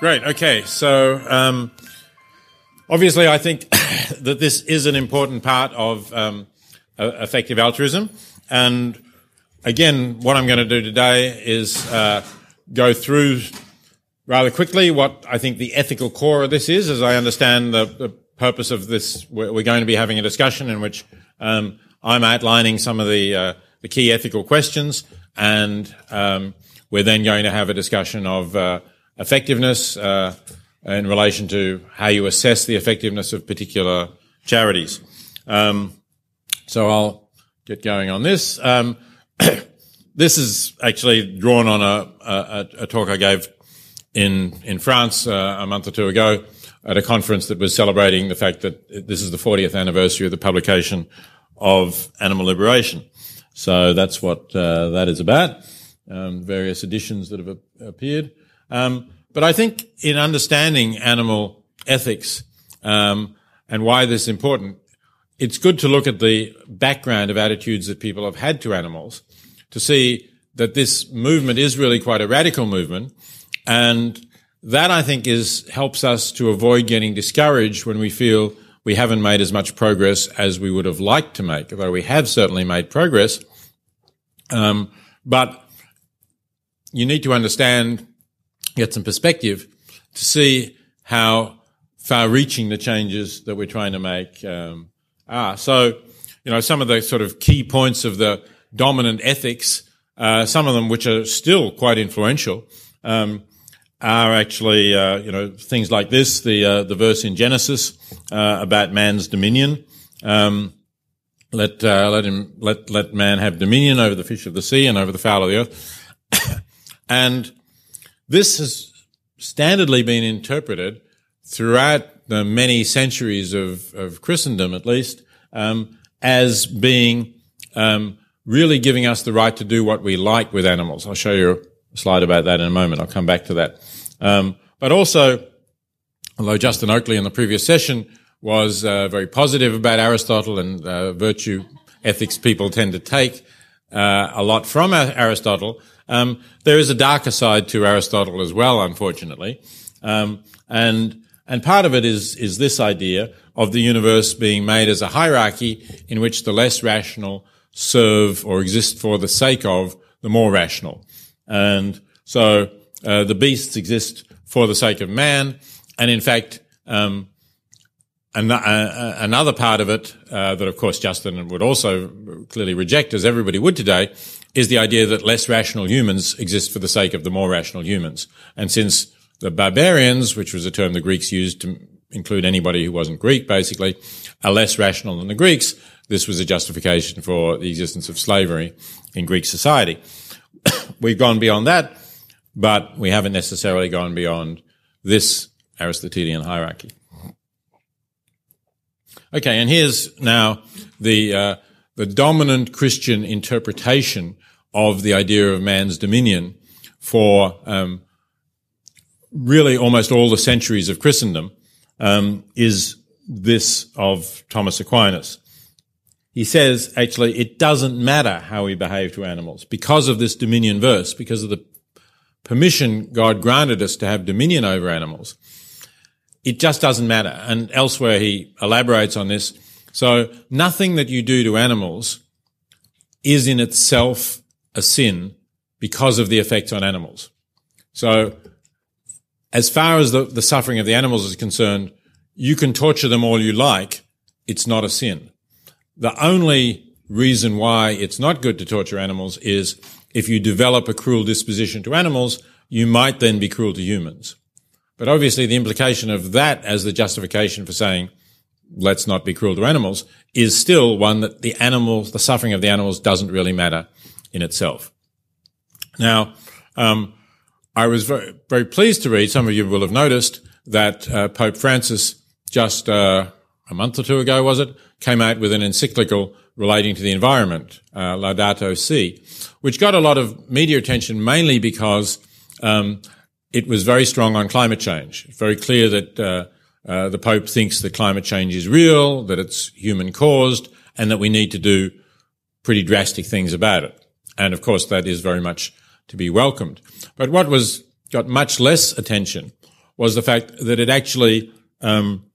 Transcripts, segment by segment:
Great. Okay. So, um, obviously, I think that this is an important part of um, effective altruism. And again, what I'm going to do today is uh, go through rather quickly what I think the ethical core of this is, as I understand the, the purpose of this. We're, going to be having a discussion in which um, I'm outlining some of the, uh, the key ethical questions, and um, we're then going to have a discussion of uh, effectiveness uh, in relation to how you assess the effectiveness of particular charities. Um, so I'll get going on this. Um, this is actually drawn on a, a, a, talk I gave in in France uh, a month or two ago at a conference that was celebrating the fact that this is the 40th anniversary of the publication of Animal Liberation. So that's what uh, that is about. Um, various editions that have appeared. Um, but I think in understanding animal ethics um, and why this is important, it's good to look at the background of attitudes that people have had to animals to see that this movement is really quite a radical movement. And that I think is helps us to avoid getting discouraged when we feel we haven't made as much progress as we would have liked to make, although we have certainly made progress. Um, but you need to understand get some perspective to see how far reaching the changes that we're trying to make um, are. So, you know, some of the sort of key points of the dominant ethics, uh, some of them which are still quite influential, um, are actually, uh, you know, things like this, the, uh, the verse in Genesis, uh, about man's dominion. Um, let, uh, let him, let, let man have dominion over the fish of the sea and over the fowl of the earth. and this has standardly been interpreted throughout the many centuries of, of Christendom, at least, um, as being um, really giving us the right to do what we like with animals. I'll show you a slide about that in a moment. I'll come back to that. Um, but also, although Justin Oakley in the previous session was uh, very positive about Aristotle and uh, virtue ethics people tend to take uh, a lot from Aristotle, um, there is a darker side to Aristotle as well, unfortunately, um, and and part of it is is this idea of the universe being made as a hierarchy in which the less rational serve or exist for the sake of the more rational, and so uh, the beasts exist for the sake of man, and in fact. Um, uh, another part of it uh, that, of course, Justin would also clearly reject, as everybody would today, is the idea that less rational humans exist for the sake of the more rational humans. And since the barbarians, which was a term the Greeks used to include anybody who wasn't Greek, basically, are less rational than the Greeks, this was a justification for the existence of slavery in Greek society. We've gone beyond that, but we haven't necessarily gone beyond this Aristotelian hierarchy. Okay, and here's now the uh, the dominant Christian interpretation of the idea of man's dominion for um, really almost all the centuries of Christendom um, is this of Thomas Aquinas. He says, actually, it doesn't matter how we behave to animals because of this dominion verse, because of the permission God granted us to have dominion over animals. It just doesn't matter. And elsewhere he elaborates on this. So nothing that you do to animals is in itself a sin because of the effects on animals. So as far as the, the suffering of the animals is concerned, you can torture them all you like. It's not a sin. The only reason why it's not good to torture animals is if you develop a cruel disposition to animals, you might then be cruel to humans. But obviously the implication of that as the justification for saying, let's not be cruel to animals is still one that the animals, the suffering of the animals doesn't really matter in itself. Now, um, I was very, very pleased to read, some of you will have noticed that uh, Pope Francis just uh, a month or two ago, was it, came out with an encyclical relating to the environment, uh, Laudato Si, which got a lot of media attention mainly because um, it was very strong on climate change. Very clear that uh, uh, the Pope thinks that climate change is real, that it's human caused, and that we need to do pretty drastic things about it. And of course, that is very much to be welcomed. But what was got much less attention was the fact that it actually um,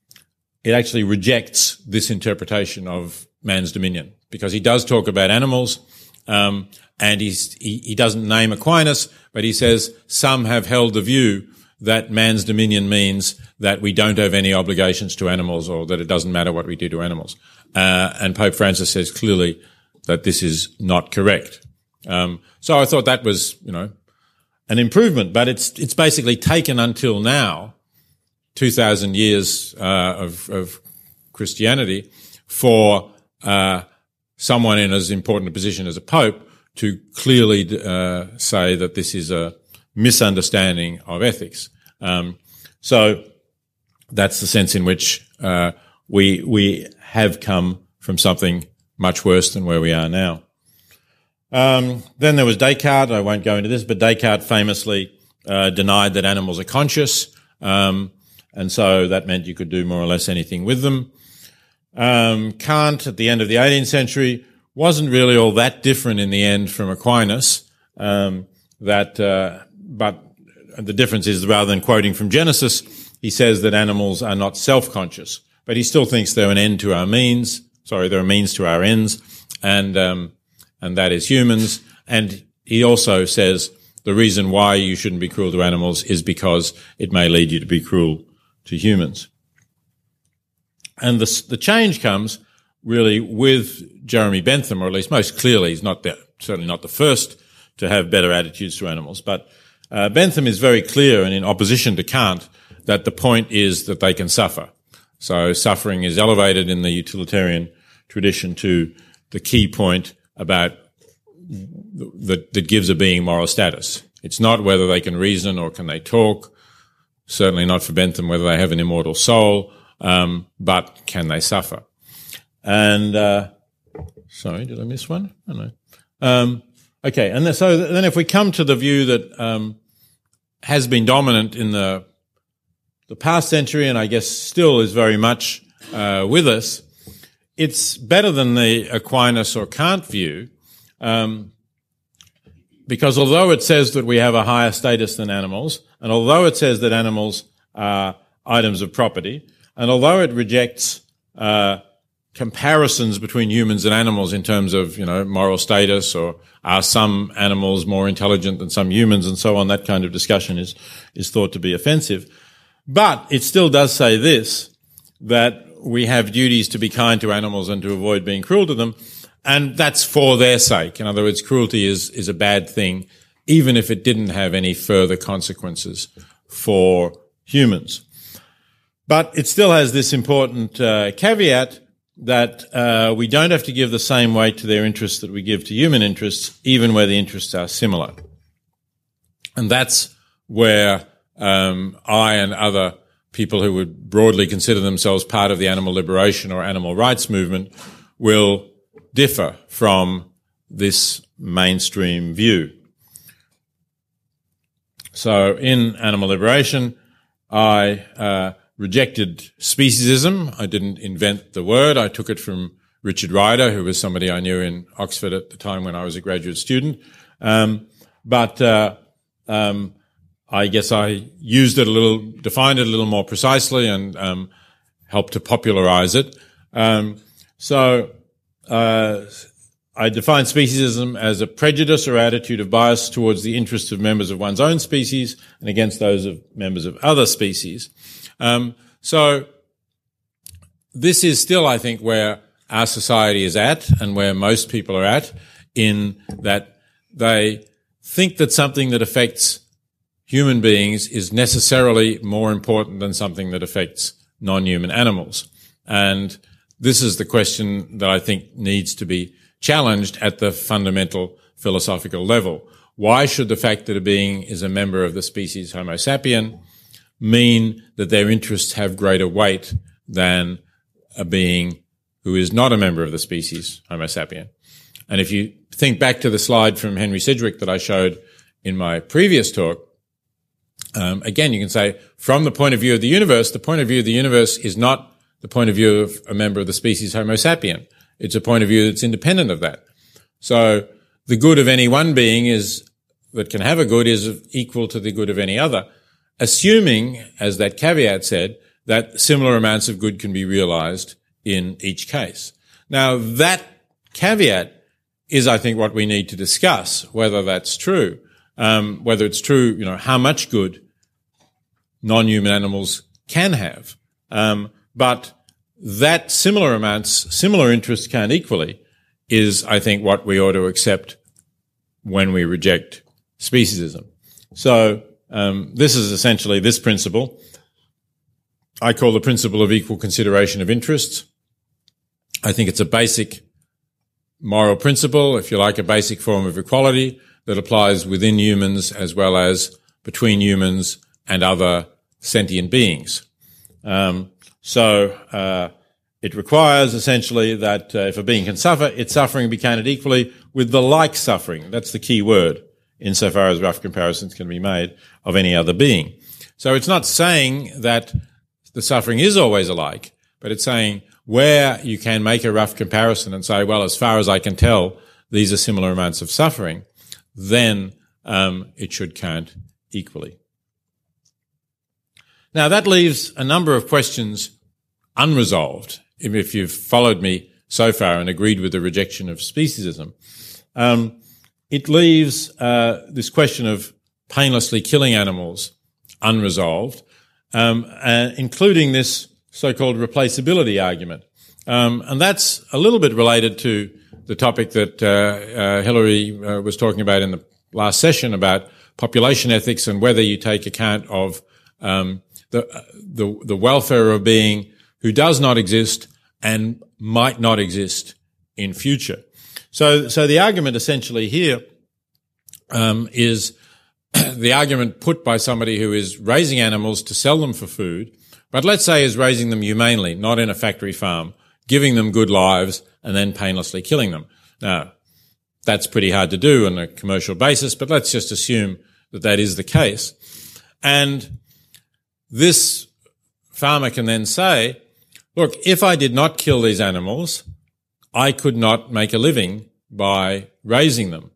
it actually rejects this interpretation of man's dominion because he does talk about animals. Um, and he, he doesn't name Aquinas, but he says some have held the view that man's dominion means that we don't have any obligations to animals or that it doesn't matter what we do to animals. Uh, and Pope Francis says clearly that this is not correct. Um, so I thought that was, you know, an improvement, but it's, it's basically taken until now, 2000 years, uh, of, of Christianity for, uh, someone in as important a position as a pope to clearly, uh, say that this is a, misunderstanding of ethics. Um, so that's the sense in which uh, we we have come from something much worse than where we are now. Um, then there was Descartes. I won't go into this, but Descartes famously uh, denied that animals are conscious, um, and so that meant you could do more or less anything with them. Um, Kant, at the end of the 18th century, wasn't really all that different in the end from Aquinas. Um, that uh, but the difference is rather than quoting from Genesis, he says that animals are not self-conscious, but he still thinks they're an end to our means. Sorry, they're a means to our ends, and um, and that is humans. And he also says the reason why you shouldn't be cruel to animals is because it may lead you to be cruel to humans. And the the change comes really with Jeremy Bentham, or at least most clearly, he's not the, certainly not the first to have better attitudes to animals, but uh, Bentham is very clear and in opposition to Kant that the point is that they can suffer. So suffering is elevated in the utilitarian tradition to the key point about that, that gives a being moral status. It's not whether they can reason or can they talk. Certainly not for Bentham whether they have an immortal soul, um, but can they suffer? And uh, sorry, did I miss one? I don't know. Um, Okay, and so then if we come to the view that um, has been dominant in the the past century, and I guess still is very much uh, with us, it's better than the Aquinas or Kant view, um, because although it says that we have a higher status than animals, and although it says that animals are items of property, and although it rejects uh, comparisons between humans and animals in terms of, you know, moral status or are some animals more intelligent than some humans and so on. That kind of discussion is, is thought to be offensive. But it still does say this, that we have duties to be kind to animals and to avoid being cruel to them. And that's for their sake. In other words, cruelty is, is a bad thing, even if it didn't have any further consequences for humans. But it still has this important uh, caveat that uh, we don't have to give the same weight to their interests that we give to human interests, even where the interests are similar. And that's where um, I and other people who would broadly consider themselves part of the animal liberation or animal rights movement will differ from this mainstream view. So in animal liberation, I uh, rejected speciesism. I didn't invent the word. I took it from Richard Ryder, who was somebody I knew in Oxford at the time when I was a graduate student. Um, but uh, um, I guess I used it a little, defined it a little more precisely, and um, helped to popularize it. Um, so uh, I define speciesism as a prejudice or attitude of bias towards the interests of members of one's own species and against those of members of other species. Um, so this is still, I think, where our society is at and where most people are at in that they think that something that affects human beings is necessarily more important than something that affects non-human animals. And this is the question that I think needs to be challenged at the fundamental philosophical level. Why should the fact that a being is a member of the species Homo sapien mean that their interests have greater weight than a being who is not a member of the species Homo sapien. And if you think back to the slide from Henry Sidgwick that I showed in my previous talk, um, again, you can say from the point of view of the universe, the point of view of the universe is not the point of view of a member of the species Homo sapien. It's a point of view that's independent of that. So the good of any one being is that can have a good is equal to the good of any other, assuming, as that caveat said, that similar amounts of good can be realized in each case. Now that caveat is, I think, what we need to discuss, whether that's true, um, whether it's true, you know, how much good non-human animals can have. Um, but that similar amounts, similar interests can equally is, I think, what we ought to accept when we reject speciesism. So um, this is essentially this principle. I call the principle of equal consideration of interests. I think it's a basic moral principle, if you like, a basic form of equality that applies within humans as well as between humans and other sentient beings. Um, so uh, it requires essentially that uh, if a being can suffer, its suffering be counted equally with the like suffering. That's the key word insofar as rough comparisons can be made of any other being. So it's not saying that the suffering is always alike, but it's saying where you can make a rough comparison and say, well, as far as I can tell, these are similar amounts of suffering, then um, it should count equally. Now that leaves a number of questions unresolved. If you've followed me so far and agreed with the rejection of speciesism, um, it leaves uh, this question of painlessly killing animals unresolved, um, uh, including this so-called replaceability argument. Um, and that's a little bit related to the topic that uh, uh Hilary uh, was talking about in the last session about population ethics and whether you take account of um, the, the the welfare of being who does not exist and might not exist in future. So, so the argument essentially here um, is the argument put by somebody who is raising animals to sell them for food, but let's say is raising them humanely, not in a factory farm, giving them good lives and then painlessly killing them. Now, that's pretty hard to do on a commercial basis, but let's just assume that that is the case. And this farmer can then say, look, if I did not kill these animals, I could not make a living by raising them.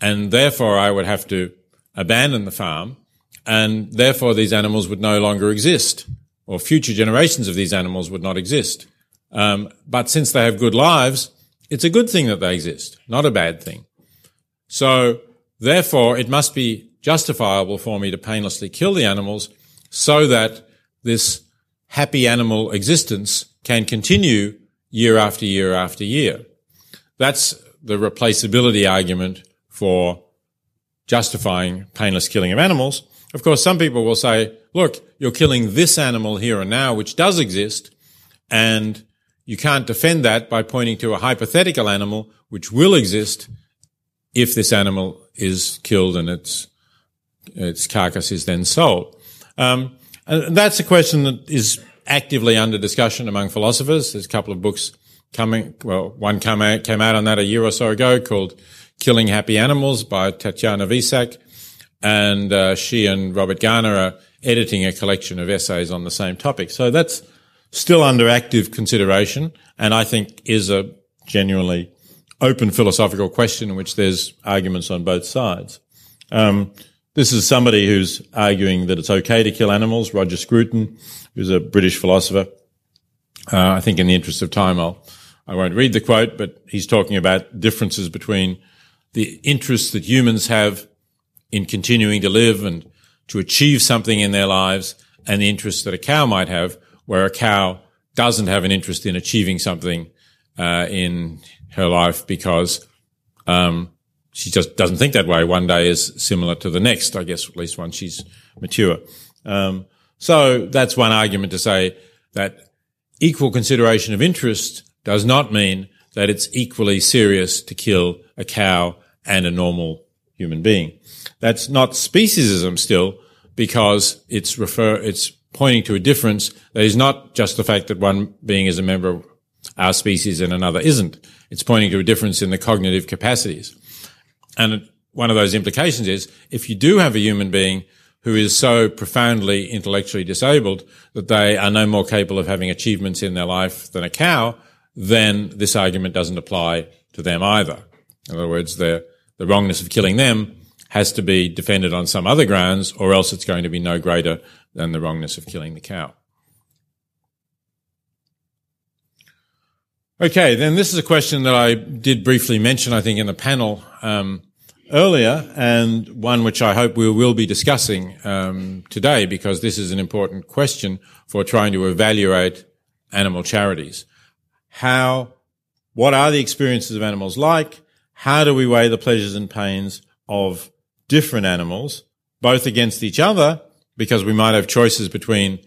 And therefore I would have to abandon the farm and therefore these animals would no longer exist or future generations of these animals would not exist. Um, but since they have good lives, it's a good thing that they exist, not a bad thing. So therefore it must be justifiable for me to painlessly kill the animals so that this happy animal existence can continue year after year after year. That's the replaceability argument for justifying painless killing of animals. Of course, some people will say, look, you're killing this animal here and now, which does exist, and you can't defend that by pointing to a hypothetical animal which will exist if this animal is killed and its its carcass is then sold. Um, and that's a question that is actively under discussion among philosophers. There's a couple of books coming. Well, one came out, came out on that a year or so ago called "Killing Happy Animals" by Tatiana Visak. and uh, she and Robert Garner are editing a collection of essays on the same topic. So that's still under active consideration, and I think is a genuinely open philosophical question in which there's arguments on both sides. Um, this is somebody who's arguing that it's okay to kill animals, Roger Scruton, who's a British philosopher. Uh, I think in the interest of time, I'll, I won't read the quote, but he's talking about differences between the interests that humans have in continuing to live and to achieve something in their lives and the interests that a cow might have, where a cow doesn't have an interest in achieving something uh, in her life because um, she just doesn't think that way. One day is similar to the next, I guess, at least once she's mature. Um, so that's one argument to say that equal consideration of interest does not mean that it's equally serious to kill a cow and a normal human being. That's not speciesism still because it's refer, it's pointing to a difference that is not just the fact that one being is a member of our species and another isn't. It's pointing to a difference in the cognitive capacities. And one of those implications is if you do have a human being who is so profoundly intellectually disabled that they are no more capable of having achievements in their life than a cow, then this argument doesn't apply to them either. In other words, the, the wrongness of killing them has to be defended on some other grounds, or else it's going to be no greater than the wrongness of killing the cow. Okay, then this is a question that I did briefly mention, I think, in the panel um, earlier, and one which I hope we will be discussing um, today, because this is an important question for trying to evaluate animal charities. How, what are the experiences of animals like? How do we weigh the pleasures and pains of different animals, both against each other, because we might have choices between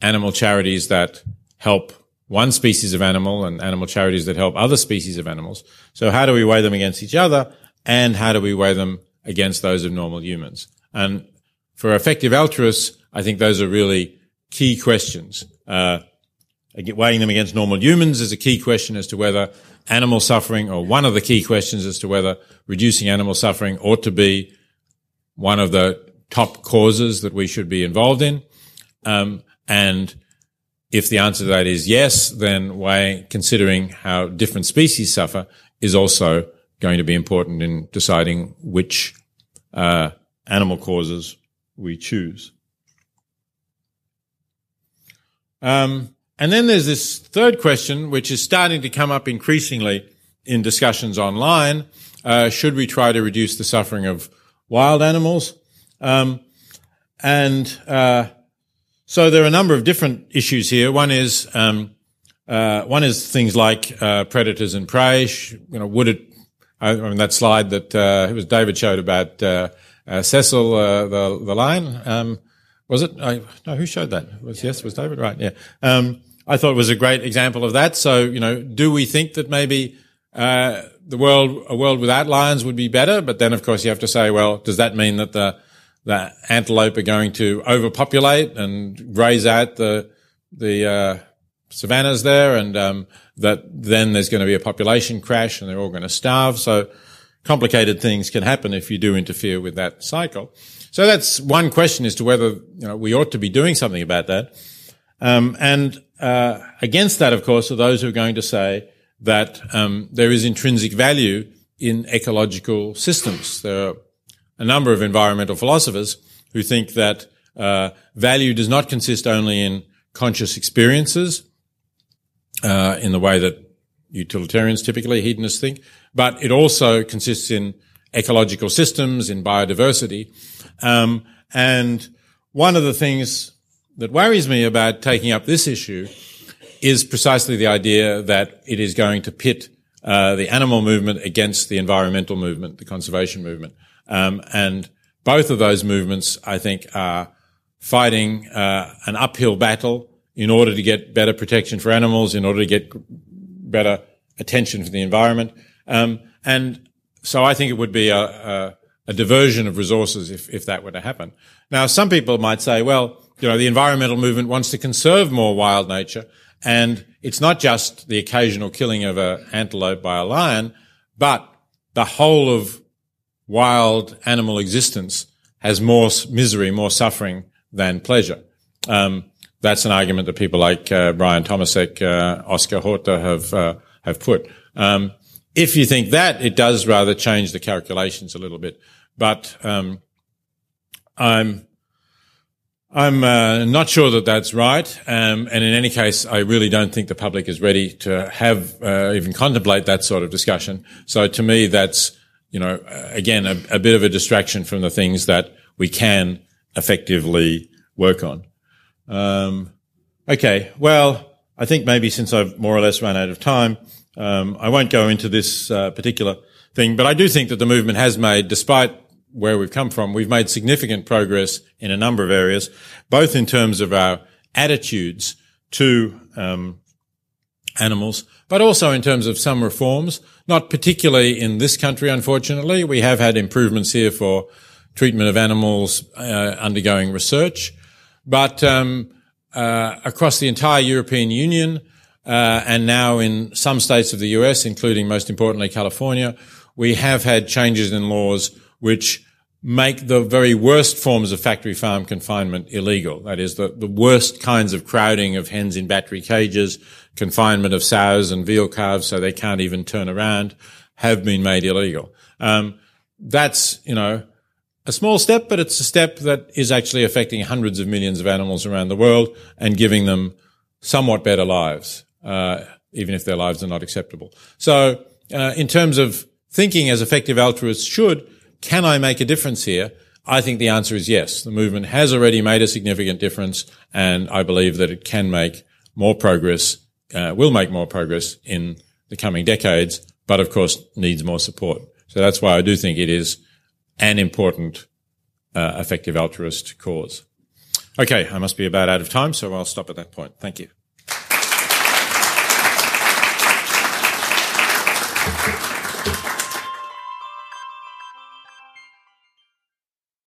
animal charities that help one species of animal and animal charities that help other species of animals. So how do we weigh them against each other? And how do we weigh them against those of normal humans? And for effective altruists, I think those are really key questions. Uh, weighing them against normal humans is a key question as to whether animal suffering, or one of the key questions as to whether reducing animal suffering ought to be one of the top causes that we should be involved in. Um, and if the answer to that is yes, then why considering how different species suffer is also going to be important in deciding which uh, animal causes we choose. Um, and then there's this third question, which is starting to come up increasingly in discussions online. Uh, should we try to reduce the suffering of wild animals? Um, and uh, so there are a number of different issues here. One is um, uh, one is things like uh, predators and prey. You know, would it? I mean, that slide that uh, it was David showed about uh, Cecil the the lion. Um, was it? I, no, who showed that? It was yes, was David right? Yeah. Um, I thought it was a great example of that. So you know, do we think that maybe uh, the world, a world without lions, would be better? But then, of course, you have to say, well, does that mean that the the antelope are going to overpopulate and graze out the the uh, savannas there, and um, that then there's going to be a population crash and they're all going to starve. So complicated things can happen if you do interfere with that cycle. So that's one question as to whether you know, we ought to be doing something about that. Um, and uh, against that, of course, are those who are going to say that um, there is intrinsic value in ecological systems. There are a number of environmental philosophers who think that uh, value does not consist only in conscious experiences, uh, in the way that utilitarians typically hedonists think, but it also consists in ecological systems, in biodiversity, um, and one of the things that worries me about taking up this issue is precisely the idea that it is going to pit uh, the animal movement against the environmental movement, the conservation movement. Um, and both of those movements, I think, are fighting uh, an uphill battle in order to get better protection for animals, in order to get better attention for the environment. Um, and so I think it would be a, a a diversion of resources if, if that were to happen. Now, some people might say, well, you know, the environmental movement wants to conserve more wild nature, and it's not just the occasional killing of an antelope by a lion, but the whole of wild animal existence has more misery, more suffering than pleasure. Um, that's an argument that people like uh, Brian Tomasik, uh, Oscar Horta have uh, have put. Um, if you think that, it does rather change the calculations a little bit. But um, I'm I'm uh, not sure that that's right. Um, and in any case, I really don't think the public is ready to have uh, even contemplate that sort of discussion. So to me, that's you know again a, a bit of a distraction from the things that we can effectively work on. Um, okay, well, I think maybe since I've more or less run out of time. Um, I won't go into this uh, particular thing, but I do think that the movement has made, despite where we've come from, we've made significant progress in a number of areas, both in terms of our attitudes to um, animals, but also in terms of some reforms. Not particularly in this country, unfortunately. We have had improvements here for treatment of animals uh, undergoing research, but um, uh, across the entire European Union, uh, and now in some states of the US, including most importantly California, we have had changes in laws which make the very worst forms of factory farm confinement illegal. That is, the, the worst kinds of crowding of hens in battery cages confinement of sows and veal calves so they can't even turn around have been made illegal. Um, that's, you know, a small step, but it's a step that is actually affecting hundreds of millions of animals around the world and giving them somewhat better lives, uh, even if their lives are not acceptable. So, uh, in terms of thinking as effective altruists should, can I make a difference here? I think the answer is yes. The movement has already made a significant difference, and I believe that it can make more progress, uh, will make more progress in the coming decades, but of course needs more support. So that's why I do think it is an important, uh, effective altruist cause. Okay, I must be about out of time, so I'll stop at that point. Thank you.